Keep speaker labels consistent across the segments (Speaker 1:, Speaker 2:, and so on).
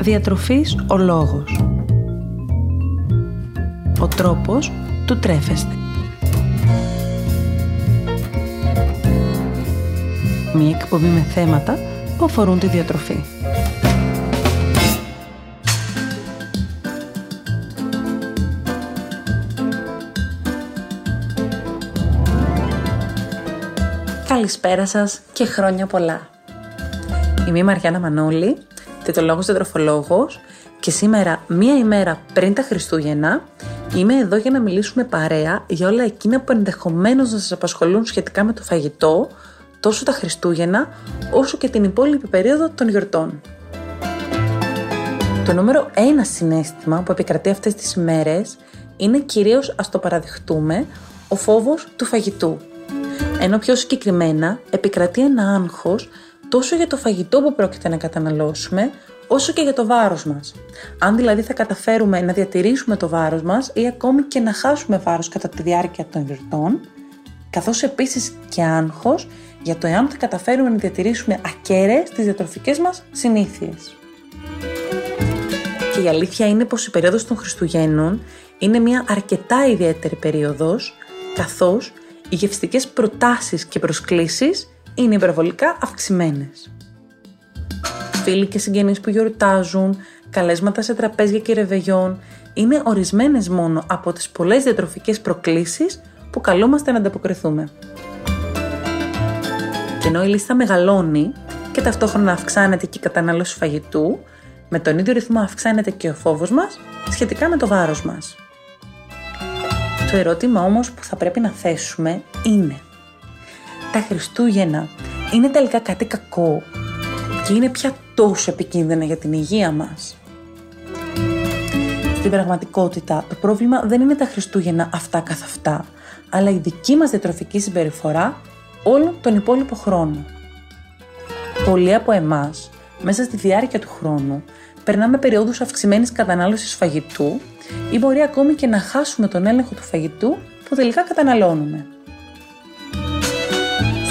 Speaker 1: Διατροφής ο λόγος. Ο τρόπος του τρέφεστε. Μία εκπομπή με θέματα που αφορούν τη διατροφή. Καλησπέρα σας και χρόνια πολλά. Είμαι η Μαριάννα Μανώλη, τετολόγος τροφολόγος και σήμερα, μία ημέρα πριν τα Χριστούγεννα, είμαι εδώ για να μιλήσουμε παρέα για όλα εκείνα που ενδεχομένως να σας απασχολούν σχετικά με το φαγητό, τόσο τα Χριστούγεννα, όσο και την υπόλοιπη περίοδο των γιορτών. Το νούμερο ένα συνέστημα που επικρατεί αυτές τις ημέρες είναι κυρίως, ας το παραδεχτούμε, ο φόβος του φαγητού. Ενώ πιο συγκεκριμένα επικρατεί ένα άγχος τόσο για το φαγητό που πρόκειται να καταναλώσουμε, όσο και για το βάρος μας. Αν δηλαδή θα καταφέρουμε να διατηρήσουμε το βάρος μας ή ακόμη και να χάσουμε βάρος κατά τη διάρκεια των γιορτών, καθώς επίσης και άγχος για το εάν θα καταφέρουμε να διατηρήσουμε ακέραιες τις διατροφικές μας συνήθειες. Και η αλήθεια είναι πως η περίοδος των Χριστουγέννων είναι μια αρκετά ιδιαίτερη περίοδος, καθώς οι γευστικές προτάσεις και προσκλήσεις είναι υπερβολικά αυξημένες. Φίλοι και συγγενείς που γιορτάζουν, καλέσματα σε τραπέζια και ρεβεγιόν είναι ορισμένες μόνο από τις πολλές διατροφικές προκλήσεις που καλούμαστε να ανταποκριθούμε. Και ενώ η λίστα μεγαλώνει και ταυτόχρονα αυξάνεται και η κατανάλωση φαγητού, με τον ίδιο ρυθμό αυξάνεται και ο φόβος μας σχετικά με το βάρος μας. Το ερώτημα όμως που θα πρέπει να θέσουμε είναι τα Χριστούγεννα είναι τελικά κάτι κακό και είναι πια τόσο επικίνδυνα για την υγεία μας. Στην πραγματικότητα, το πρόβλημα δεν είναι τα Χριστούγεννα αυτά καθ' αυτά, αλλά η δική μας διατροφική συμπεριφορά όλο τον υπόλοιπο χρόνο. Πολλοί από εμάς, μέσα στη διάρκεια του χρόνου, περνάμε περιόδους αυξημένης κατανάλωσης φαγητού ή μπορεί ακόμη και να χάσουμε τον έλεγχο του φαγητού που τελικά καταναλώνουμε.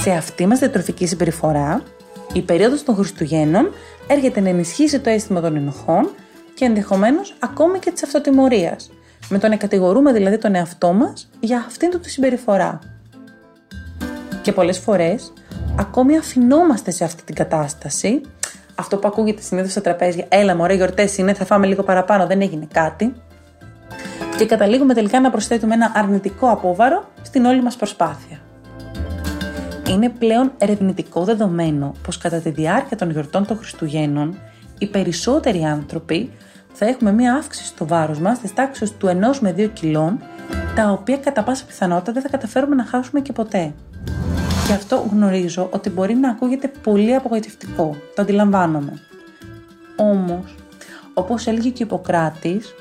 Speaker 1: Σε αυτή μας διατροφική συμπεριφορά, η περίοδος των Χριστουγέννων έρχεται να ενισχύσει το αίσθημα των ενοχών και ενδεχομένως ακόμη και της αυτοτιμωρίας, με το να κατηγορούμε δηλαδή τον εαυτό μας για αυτήν του τη συμπεριφορά. Και πολλές φορές ακόμη αφινόμαστε σε αυτή την κατάσταση, αυτό που ακούγεται συνήθως στα τραπέζια, έλα μωρέ γιορτές είναι, θα φάμε λίγο παραπάνω, δεν έγινε κάτι, και καταλήγουμε τελικά να προσθέτουμε ένα αρνητικό απόβαρο στην όλη μας προσπάθεια. Είναι πλέον ερευνητικό δεδομένο πως κατά τη διάρκεια των γιορτών των Χριστουγέννων οι περισσότεροι άνθρωποι θα έχουμε μία αύξηση στο βάρος μας της τάξης του 1 με 2 κιλών τα οποία κατά πάσα πιθανότητα δεν θα καταφέρουμε να χάσουμε και ποτέ. Και αυτό γνωρίζω ότι μπορεί να ακούγεται πολύ απογοητευτικό, το αντιλαμβάνομαι. Όμως, όπως έλεγε και ο Ιπποκράτης,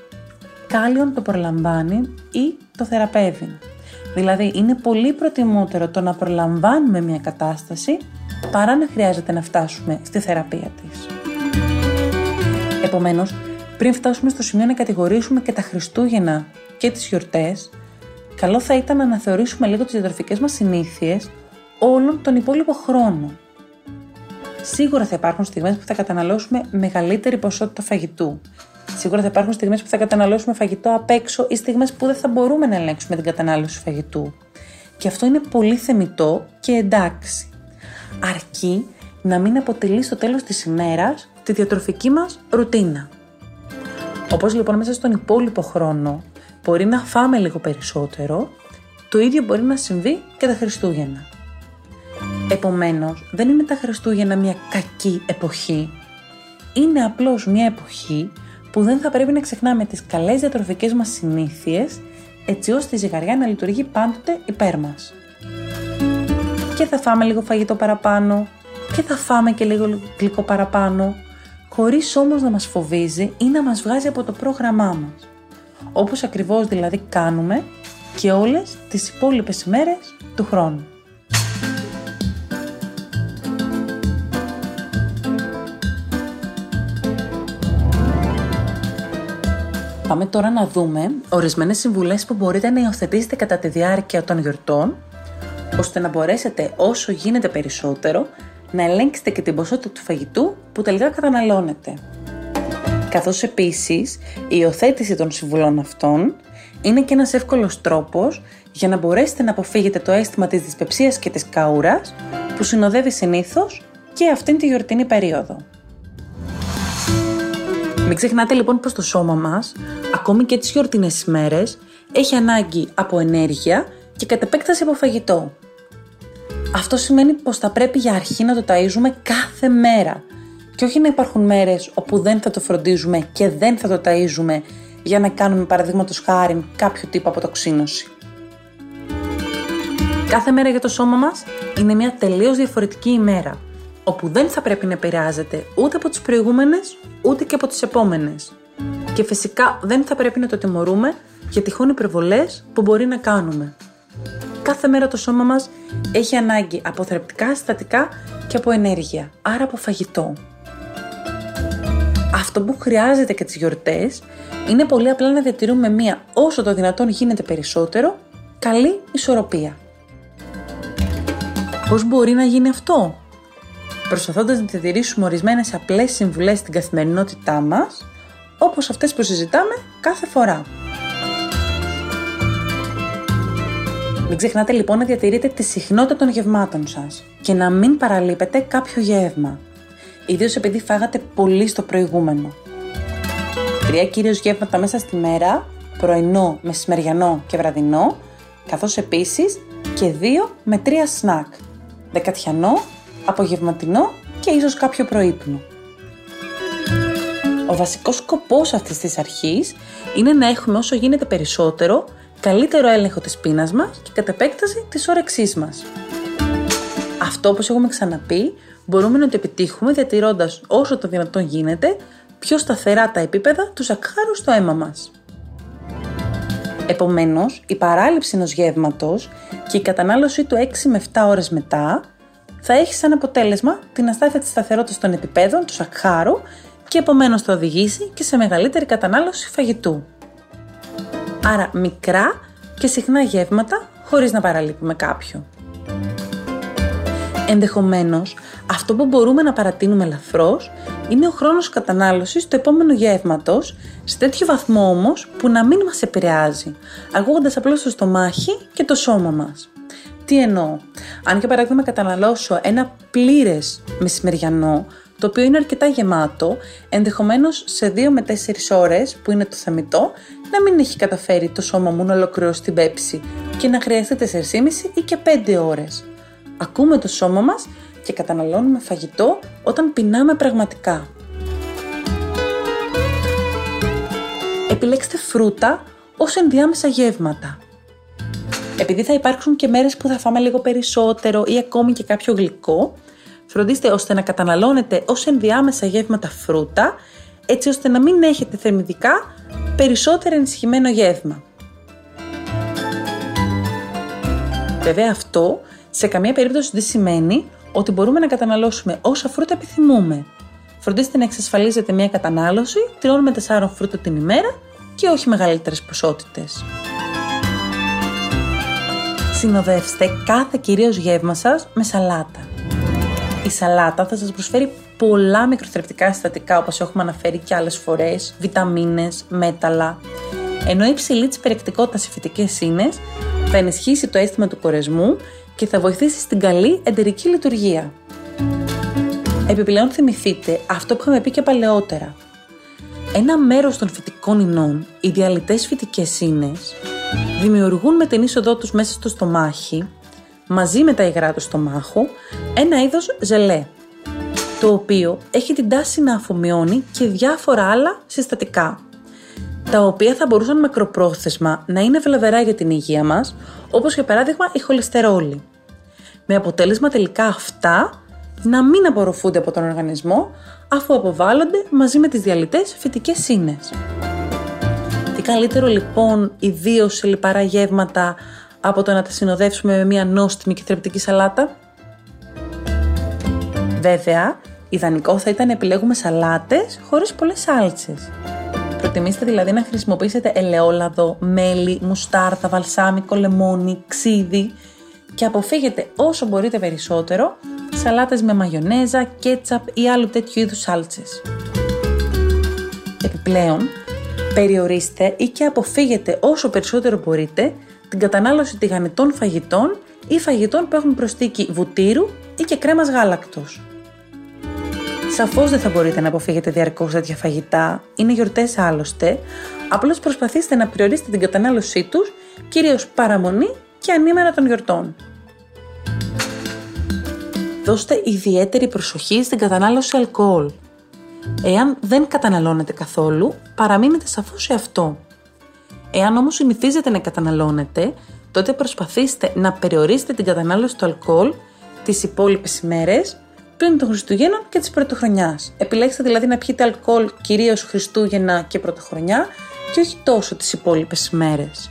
Speaker 1: κάλιον το προλαμβάνει ή το θεραπεύει. Δηλαδή είναι πολύ προτιμότερο το να προλαμβάνουμε μια κατάσταση παρά να χρειάζεται να φτάσουμε στη θεραπεία της. Επομένως, πριν φτάσουμε στο σημείο να κατηγορήσουμε και τα Χριστούγεννα και τις γιορτές, καλό θα ήταν να αναθεωρήσουμε λίγο τις διατροφικές μας συνήθειες όλον τον υπόλοιπο χρόνο. Σίγουρα θα υπάρχουν στιγμές που θα καταναλώσουμε μεγαλύτερη ποσότητα φαγητού Σίγουρα θα υπάρχουν στιγμές που θα καταναλώσουμε φαγητό απ' έξω ή στιγμές που δεν θα μπορούμε να ελέγξουμε την κατανάλωση φαγητού. Και αυτό είναι πολύ θεμητό και εντάξει. Αρκεί να μην αποτελεί στο τέλος της ημέρας τη διατροφική μας ρουτίνα. Όπως λοιπόν μέσα στον υπόλοιπο χρόνο μπορεί να φάμε λίγο περισσότερο, το ίδιο μπορεί να συμβεί και τα Χριστούγεννα. Επομένως, δεν είναι τα Χριστούγεννα μια κακή εποχή. Είναι απλώς μια εποχή που δεν θα πρέπει να ξεχνάμε τις καλές διατροφικές μας συνήθειες έτσι ώστε η ζυγαριά να λειτουργεί πάντοτε υπέρ μας. Και θα φάμε λίγο φαγητό παραπάνω και θα φάμε και λίγο γλυκό παραπάνω χωρίς όμως να μας φοβίζει ή να μας βγάζει από το πρόγραμμά μας. Όπως ακριβώς δηλαδή κάνουμε και όλες τις υπόλοιπες ημέρες του χρόνου. Πάμε τώρα να δούμε ορισμένες συμβουλές που μπορείτε να υιοθετήσετε κατά τη διάρκεια των γιορτών, ώστε να μπορέσετε όσο γίνεται περισσότερο να ελέγξετε και την ποσότητα του φαγητού που τελικά καταναλώνετε. Καθώς επίσης η υιοθέτηση των συμβουλών αυτών είναι και ένας εύκολος τρόπος για να μπορέσετε να αποφύγετε το αίσθημα της δυσπεψίας και της καούρας που συνοδεύει συνήθως και αυτήν τη γιορτινή περίοδο. Μην ξεχνάτε λοιπόν πως το σώμα μας, ακόμη και τις γιορτινές ημέρες, έχει ανάγκη από ενέργεια και κατ' επέκταση από φαγητό. Αυτό σημαίνει πως θα πρέπει για αρχή να το ταΐζουμε κάθε μέρα και όχι να υπάρχουν μέρες όπου δεν θα το φροντίζουμε και δεν θα το ταΐζουμε για να κάνουμε παραδείγματος χάρη κάποιο τύπο αποτοξίνωση. Κάθε μέρα για το σώμα μας είναι μια τελείως διαφορετική ημέρα, όπου δεν θα πρέπει να επηρεάζεται ούτε από τις προηγούμενες, ούτε και από τις επόμενες. Και φυσικά δεν θα πρέπει να το τιμωρούμε για τυχόν υπερβολές που μπορεί να κάνουμε. Κάθε μέρα το σώμα μας έχει ανάγκη από θρεπτικά συστατικά και από ενέργεια, άρα από φαγητό. Αυτό που χρειάζεται και τις γιορτές είναι πολύ απλά να διατηρούμε μία όσο το δυνατόν γίνεται περισσότερο καλή ισορροπία. Πώς μπορεί να γίνει αυτό; Προσπαθώντας να διατηρήσουμε ορισμένες απλές συμβουλές στην καθημερινότητά μας, όπως αυτές που συζητάμε κάθε φορά. Μην ξεχνάτε λοιπόν να διατηρείτε τη συχνότητα των γευμάτων σας και να μην παραλείπετε κάποιο γεύμα. Ιδίως επειδή φάγατε πολύ στο προηγούμενο. Τρία κυρίως γεύματα μέσα στη μέρα, πρωινό, μεσημεριανό και βραδινό, καθώς επίσης και δύο με τρία σνακ, δεκατιανό, απογευματινό και ίσως κάποιο προείπνο. Ο βασικός σκοπός αυτής της αρχής είναι να έχουμε όσο γίνεται περισσότερο καλύτερο έλεγχο της πείνας μας και κατ' επέκταση της όρεξής μας. Αυτό, όπως έχουμε ξαναπεί, μπορούμε να το επιτύχουμε διατηρώντας όσο το δυνατόν γίνεται πιο σταθερά τα επίπεδα του σακχάρου στο αίμα μας. Επομένως, η παράληψη ενός γεύματος και η κατανάλωσή του 6 με 7 ώρες μετά θα έχει σαν αποτέλεσμα την αστάθεια της σταθερότητας των επιπέδων του σακχάρου και επομένως θα οδηγήσει και σε μεγαλύτερη κατανάλωση φαγητού. Άρα μικρά και συχνά γεύματα χωρίς να παραλείπουμε κάποιο. Ενδεχομένως, αυτό που μπορούμε να παρατείνουμε ελαφρώς είναι ο χρόνος κατανάλωσης του επόμενου γεύματος, σε τέτοιο βαθμό όμως που να μην μας επηρεάζει, ακούγοντας απλώς το στομάχι και το σώμα μας. Τι εννοώ, αν για παράδειγμα καταναλώσω ένα πλήρες μεσημεριανό, το οποίο είναι αρκετά γεμάτο, ενδεχομένως σε 2 με 4 ώρες που είναι το θεμητό, να μην έχει καταφέρει το σώμα μου να ολοκληρώσει την πέψη και να χρειαστεί 4,5 ή και 5 ώρες. Ακούμε το σώμα μας και καταναλώνουμε φαγητό όταν πεινάμε πραγματικά. Επιλέξτε φρούτα ως ενδιάμεσα γεύματα. Επειδή θα υπάρξουν και μέρες που θα φάμε λίγο περισσότερο ή ακόμη και κάποιο γλυκό, φροντίστε ώστε να καταναλώνετε ως ενδιάμεσα γεύματα φρούτα, έτσι ώστε να μην έχετε θερμιδικά περισσότερο ενισχυμένο γεύμα. Βέβαια αυτό σε καμία περίπτωση δεν σημαίνει ότι μπορούμε να καταναλώσουμε όσα φρούτα επιθυμούμε. Φροντίστε να εξασφαλίζετε μια κατανάλωση 3 με 4 φρούτα την ημέρα και όχι μεγαλύτερες ποσότητες. Συνοδεύστε κάθε κυρίως γεύμα σας με σαλάτα. Η σαλάτα θα σας προσφέρει πολλά μικροθρεπτικά συστατικά όπως έχουμε αναφέρει και άλλες φορές, βιταμίνες, μέταλλα, ενώ η υψηλή της περιεκτικότητας σε φυτικές ίνες θα ενισχύσει το αίσθημα του κορεσμού και θα βοηθήσει στην καλή εντερική λειτουργία. Επιπλέον θυμηθείτε αυτό που είχαμε πει και παλαιότερα. Ένα μέρος των φυτικών ινών, οι διαλυτές φυτικές ίνες, δημιουργούν με την είσοδό τους μέσα στο στομάχι, μαζί με τα υγρά του στομάχου, ένα είδος ζελέ, το οποίο έχει την τάση να αφομοιώνει και διάφορα άλλα συστατικά, τα οποία θα μπορούσαν μακροπρόθεσμα να είναι βλαβερά για την υγεία μας, όπως για παράδειγμα η χολυστερόλη. Με αποτέλεσμα τελικά αυτά να μην απορροφούνται από τον οργανισμό, αφού αποβάλλονται μαζί με τις διαλυτές φυτικές ίνες. Τι καλύτερο λοιπόν ιδίως σε λιπαρά γεύματα από το να τα συνοδεύσουμε με μια νόστιμη και θρεπτική σαλάτα; Βέβαια, ιδανικό θα ήταν να επιλέγουμε σαλάτες χωρίς πολλές σάλτσες. Προτιμήστε δηλαδή να χρησιμοποιήσετε ελαιόλαδο, μέλι, μουστάρδα, βαλσάμικο, λεμόνι, ξύδι και αποφύγετε όσο μπορείτε περισσότερο σαλάτες με μαγιονέζα, κέτσαπ ή άλλου τέτοιου είδους σάλτσες. Επιπλέον, περιορίστε ή και αποφύγετε όσο περισσότερο μπορείτε την κατανάλωση τηγανιτών φαγητών ή φαγητών που έχουν προστίκη βουτύρου ή και κρέμας γάλακτος. Σαφώς δεν θα μπορείτε να αποφύγετε διαρκώς τέτοια φαγητά, είναι γιορτές άλλωστε. Απλώς προσπαθήστε να περιορίσετε την κατανάλωσή τους, κυρίως παραμονή και ανήμερα των γιορτών. Δώστε ιδιαίτερη προσοχή στην κατανάλωση αλκοόλ. Εάν δεν καταναλώνετε καθόλου, παραμείνετε σαφώς σε αυτό. Εάν όμως συνηθίζετε να καταναλώνετε, τότε προσπαθήστε να περιορίσετε την κατανάλωση του αλκοόλ τις υπόλοιπες ημέρες πριν των Χριστουγέννων και της Πρωτοχρονιάς. Επιλέξτε δηλαδή να πιείτε αλκοόλ κυρίως Χριστούγεννα και Πρωτοχρονιά και όχι τόσο τις υπόλοιπες ημέρες.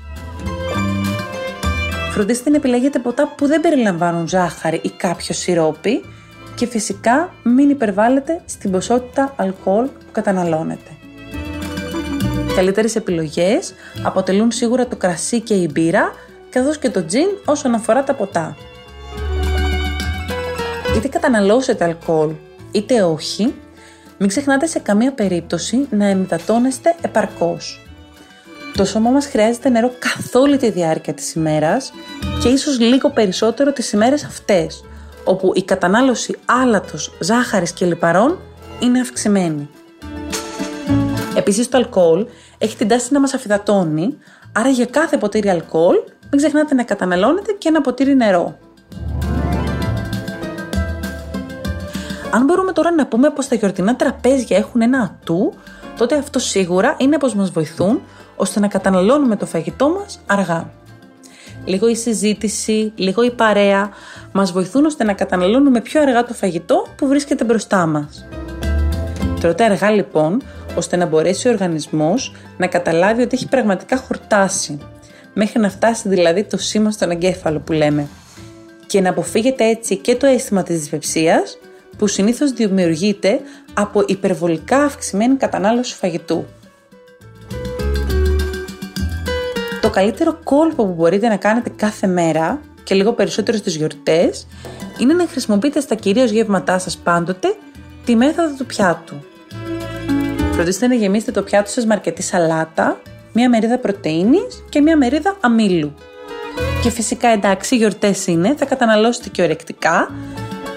Speaker 1: Φροντίστε να επιλέγετε ποτά που δεν περιλαμβάνουν ζάχαρη ή κάποιο σιρόπι και φυσικά μην υπερβάλλετε στην ποσότητα αλκοόλ που καταναλώνετε. Καλύτερες επιλογές αποτελούν σίγουρα το κρασί και η μπύρα καθώς και το τζιν όσον αφορά τα ποτά. Είτε καταναλώσετε αλκοόλ είτε όχι, μην ξεχνάτε σε καμία περίπτωση να εμυδατώνεστε επαρκώς. Το σώμα μας χρειάζεται νερό καθ' όλη τη διάρκεια της ημέρας και ίσως λίγο περισσότερο τις ημέρες αυτές, όπου η κατανάλωση άλατος, ζάχαρης και λιπαρών είναι αυξημένη. Επίσης το αλκοόλ έχει την τάση να μας αφυδατώνει, άρα για κάθε ποτήρι αλκοόλ μην ξεχνάτε να καταναλώνετε και ένα ποτήρι νερό. Αν μπορούμε τώρα να πούμε πως τα γιορτινά τραπέζια έχουν ένα ατού, τότε αυτό σίγουρα είναι πως μας βοηθούν ώστε να καταναλώνουμε το φαγητό μας αργά. Λίγο η συζήτηση, λίγο η παρέα μας βοηθούν ώστε να καταναλώνουμε πιο αργά το φαγητό που βρίσκεται μπροστά μας. Τρώτε αργά λοιπόν, ώστε να μπορέσει ο οργανισμός να καταλάβει ότι έχει πραγματικά χορτάσει, μέχρι να φτάσει δηλαδή το σήμα στον εγκέφαλο που λέμε, και να αποφύγετε έτσι και το αίσθημα της δυσπευσίας, που συνήθως δημιουργείται από υπερβολικά αυξημένη κατανάλωση φαγητού. Καλύτερο κόλπο που μπορείτε να κάνετε κάθε μέρα και λίγο περισσότερο στις γιορτές είναι να χρησιμοποιείτε στα κυρίως γεύματά σας πάντοτε τη μέθοδο του πιάτου. Φροντίστε να γεμίσετε το πιάτο σας με αρκετή σαλάτα, μία μερίδα πρωτεΐνης και μία μερίδα αμύλου. Και φυσικά εντάξει, οι γιορτές είναι, θα καταναλώσετε και ορεκτικά.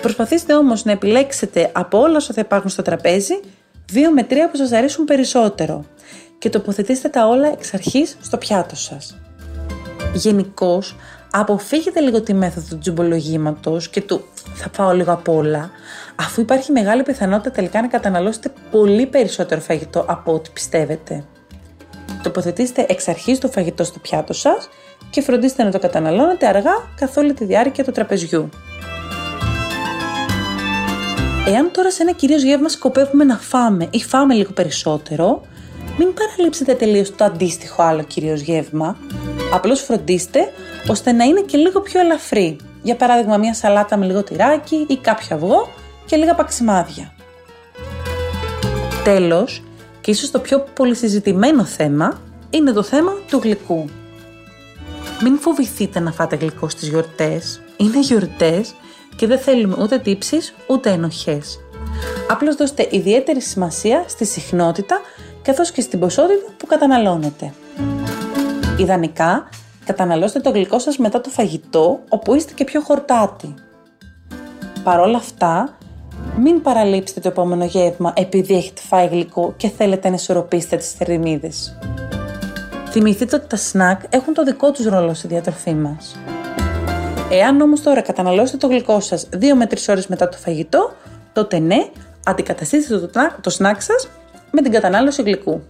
Speaker 1: Προσπαθήστε όμως να επιλέξετε από όλα όσα θα υπάρχουν στο τραπέζι, δύο με τρία που σας αρέσουν περισσότερο και τοποθετήστε τα όλα εξ αρχής στο πιάτο σας. Γενικώς, αποφύγετε λίγο τη μέθοδο του τζουμπολογήματος και του θα φάω λίγο απ' όλα, αφού υπάρχει μεγάλη πιθανότητα τελικά να καταναλώσετε πολύ περισσότερο φαγητό από ό,τι πιστεύετε. Τοποθετήστε εξ αρχής το φαγητό στο πιάτο σας και φροντίστε να το καταναλώνετε αργά καθ' όλη τη διάρκεια του τραπεζιού. Εάν τώρα σε ένα κυρίως γεύμα σκοπεύουμε να φάμε ή φάμε λίγο περισσότερο, μην παραλείψετε τελείως το αντίστοιχο άλλο κυρίως γεύμα. Απλώς φροντίστε ώστε να είναι και λίγο πιο ελαφρύ. Για παράδειγμα, μια σαλάτα με λίγο τυράκι ή κάποιο αυγό και λίγα παξιμάδια. Τέλος, και ίσως το πιο πολυσυζητημένο θέμα είναι το θέμα του γλυκού. Μην φοβηθείτε να φάτε γλυκό στις γιορτές. Είναι γιορτές και δεν θέλουμε ούτε τύψεις ούτε ενοχές. Απλώς δώστε ιδιαίτερη σημασία στη συχνότητα καθώς και στην ποσότητα που καταναλώνετε. Ιδανικά, καταναλώστε το γλυκό σας μετά το φαγητό, όπου είστε και πιο χορτάτοι. Παρ' όλα αυτά, μην παραλείψετε το επόμενο γεύμα επειδή έχετε φάει γλυκό και θέλετε να ισορροπήσετε τις θερμίδες. Θυμηθείτε ότι τα σνακ έχουν το δικό τους ρόλο στη διατροφή μας. Εάν όμως τώρα καταναλώσετε το γλυκό σας 2 με 3 ώρες μετά το φαγητό, τότε ναι, αντικαταστήστε το, το σνακ σας με την κατανάλωση γλυκού.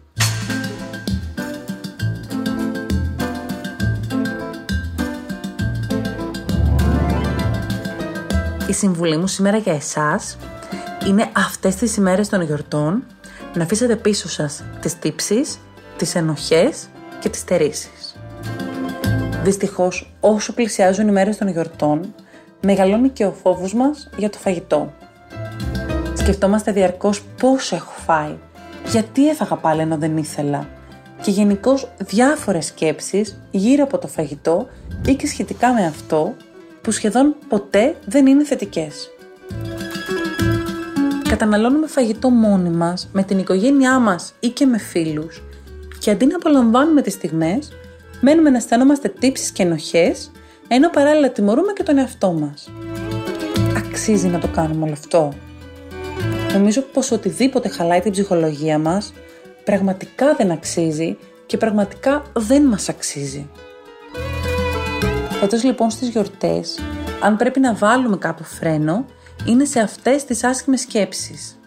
Speaker 1: Η συμβουλή μου σήμερα για εσάς είναι αυτές τις ημέρες των γιορτών να αφήσετε πίσω σας τις τύψεις, τις ενοχές και τις στερήσεις. Δυστυχώς, όσο πλησιάζουν οι μέρες των γιορτών, μεγαλώνει και ο φόβος μας για το φαγητό. Σκεφτόμαστε διαρκώς πόσο έχω φάει, γιατί έφαγα πάλι ενώ δεν ήθελα και γενικώς διάφορες σκέψεις γύρω από το φαγητό ή και σχετικά με αυτό που σχεδόν ποτέ δεν είναι θετικές. καταναλώνουμε φαγητό μόνοι μας, με την οικογένειά μας ή και με φίλους και αντί να απολαμβάνουμε τις στιγμές, μένουμε να αισθανόμαστε τύψεις και ενοχές, ενώ παράλληλα τιμωρούμε και τον εαυτό μας. Αξίζει να το κάνουμε όλο αυτό. Νομίζω πως οτιδήποτε χαλάει την ψυχολογία μας, πραγματικά δεν αξίζει και πραγματικά δεν μας αξίζει. Φέτος λοιπόν στις γιορτές, αν πρέπει να βάλουμε κάπου φρένο, είναι σε αυτές τις άσχημες σκέψεις.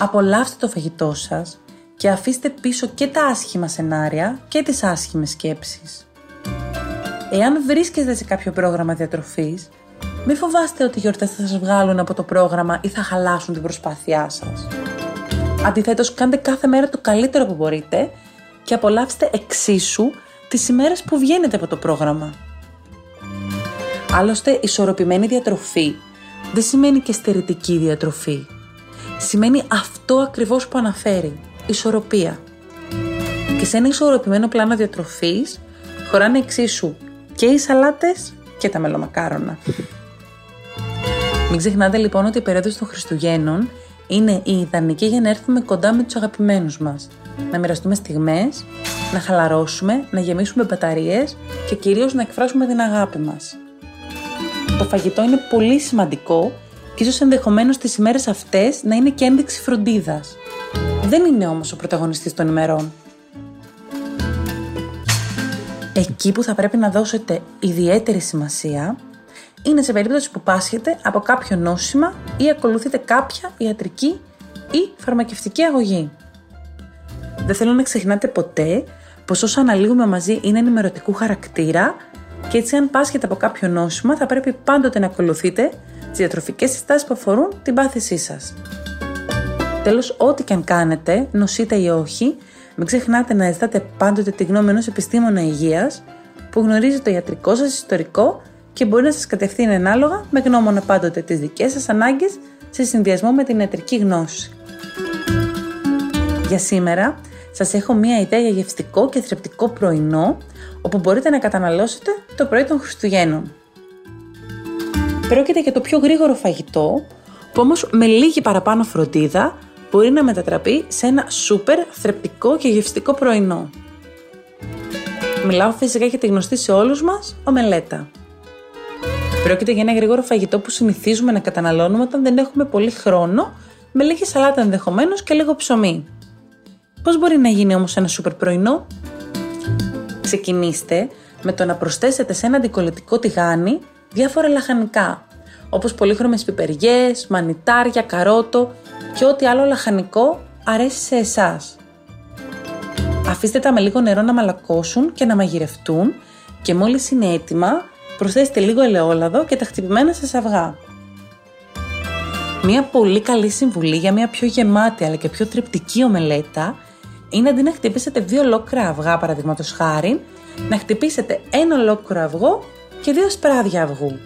Speaker 1: Απολαύστε το φαγητό σας και αφήστε πίσω και τα άσχημα σενάρια και τις άσχημες σκέψεις. Εάν βρίσκεστε σε κάποιο πρόγραμμα διατροφής, μην φοβάστε ότι οι γιορτές θα σας βγάλουν από το πρόγραμμα ή θα χαλάσουν την προσπάθειά σας. Αντιθέτως, κάντε κάθε μέρα το καλύτερο που μπορείτε και απολαύστε εξίσου τις ημέρες που βγαίνετε από το πρόγραμμα. Άλλωστε, ισορροπημένη διατροφή δεν σημαίνει και στερητική διατροφή. Σημαίνει αυτό ακριβώς που αναφέρει, ισορροπία. Και σε ένα ισορροπημένο πλάνο διατροφής χωράνε εξίσου και οι σαλάτες και τα μελομακάρονα. Μην ξεχνάτε λοιπόν ότι η περίοδος των Χριστουγέννων είναι η ιδανική για να έρθουμε κοντά με τους αγαπημένους μας. Να μοιραστούμε στιγμές, να χαλαρώσουμε, να γεμίσουμε μπαταρίες και κυρίως να εκφράσουμε την αγάπη μας. Το φαγητό είναι πολύ σημαντικό και ίσως ενδεχομένως τις ημέρες αυτές να είναι και ένδειξη φροντίδας. Δεν είναι όμως ο πρωταγωνιστής των ημερών. Εκεί που θα πρέπει να δώσετε ιδιαίτερη σημασία είναι σε περίπτωση που πάσχετε από κάποιο νόσημα ή ακολουθείτε κάποια ιατρική ή φαρμακευτική αγωγή. Δεν θέλω να ξεχνάτε ποτέ πως όσα αναλύουμε μαζί είναι ενημερωτικού χαρακτήρα και έτσι αν πάσχετε από κάποιο νόσημα θα πρέπει πάντοτε να ακολουθείτε τις διατροφικές συστάσεις που αφορούν την πάθησή σας. Τέλος, ό,τι και αν κάνετε, νοσείτε ή όχι, μην ξεχνάτε να ζητάτε πάντοτε τη γνώμη ενός επιστήμονα υγείας που γνωρίζει το ιατρικό σας ιστορικό και μπορεί να σας κατευθύνει ανάλογα με γνώμονα πάντοτε τις δικές σας ανάγκες σε συνδυασμό με την ιατρική γνώση. Για σήμερα σας έχω μία ιδέα για γευστικό και θρεπτικό πρωινό όπου μπορείτε να καταναλώσετε το πρωί των Χριστουγέννων. Πρόκειται για το πιο γρήγορο φαγητό που όμως με λίγη παραπάνω φροντίδα μπορεί να μετατραπεί σε ένα σούπερ θρεπτικό και γευστικό πρωινό. Μιλάω φυσικά για τη γνωστή σε όλους μας ομελέτα. Πρόκειται για ένα γρήγορο φαγητό που συνηθίζουμε να καταναλώνουμε όταν δεν έχουμε πολύ χρόνο, με λίγη σαλάτα ενδεχομένως και λίγο ψωμί. Πώς μπορεί να γίνει όμως ένα σούπερ πρωινό, Ξεκινήστε με το να προσθέσετε σε ένα αντικολλητικό τηγάνι διάφορα λαχανικά, όπως πολύχρωμες πιπεριές, μανιτάρια, καρότο και ό,τι άλλο λαχανικό αρέσει σε εσάς. Αφήστε τα με λίγο νερό να μαλακώσουν και να μαγειρευτούν και μόλις είναι έτοιμα προσθέστε λίγο ελαιόλαδο και τα χτυπημένα σας αυγά. Μία πολύ καλή συμβουλή για μια πιο γεμάτη αλλά και πιο θρεπτική ομελέτα είναι αντί να χτυπήσετε δύο ολόκληρα αυγά παραδείγματος χάρη, να χτυπήσετε ένα ολόκληρο αυγό και δύο σπράδια αυγού.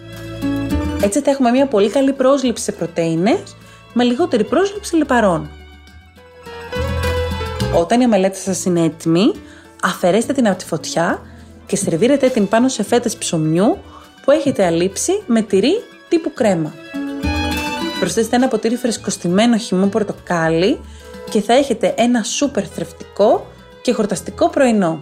Speaker 1: Έτσι θα έχουμε μια πολύ καλή πρόσληψη σε πρωτεΐνες με λιγότερη πρόσληψη λιπαρών. Όταν η ομελέτα σας είναι έτοιμη, αφαιρέστε την από τη φωτιά και σερβίρετε την πάνω σε φέτες ψωμιού που έχετε αλείψει με τυρί τύπου κρέμα. Προσθέστε ένα ποτήρι φρεσκοστημένο χυμό πορτοκάλι και θα έχετε ένα σούπερ θρεφτικό και χορταστικό πρωινό.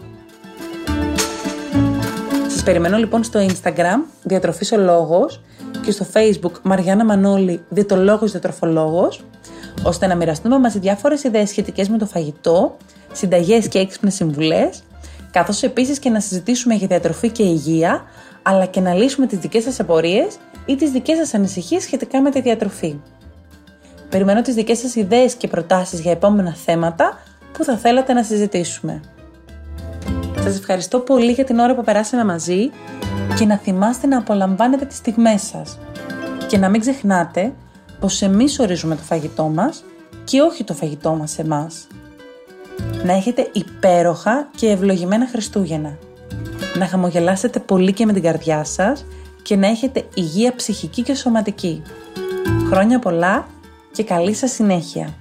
Speaker 1: Σας περιμένω λοιπόν στο Instagram Διατροφής ο Λόγος και στο Facebook Μαριάννα Μανώλη Διαιτολόγος Διατροφολόγος ώστε να μοιραστούμε μαζί διάφορες ιδέες σχετικές με το φαγητό, συνταγές και έξυπνες συμβουλές καθώς επίσης και να συζητήσουμε για διατροφή και υγεία, αλλά και να λύσουμε τις δικές σας απορίες ή τις δικές σας ανησυχίες σχετικά με τη διατροφή. Περιμένω τις δικές σας ιδέες και προτάσεις για επόμενα θέματα που θα θέλατε να συζητήσουμε. Σας ευχαριστώ πολύ για την ώρα που περάσαμε μαζί και να θυμάστε να απολαμβάνετε τις στιγμές σας. Και να μην ξεχνάτε πως εμείς ορίζουμε το φαγητό μας και όχι το φαγητό μας εμάς. Να έχετε υπέροχα και ευλογημένα Χριστούγεννα. Να χαμογελάσετε πολύ και με την καρδιά σας και να έχετε υγεία ψυχική και σωματική. Χρόνια πολλά και καλή σας συνέχεια.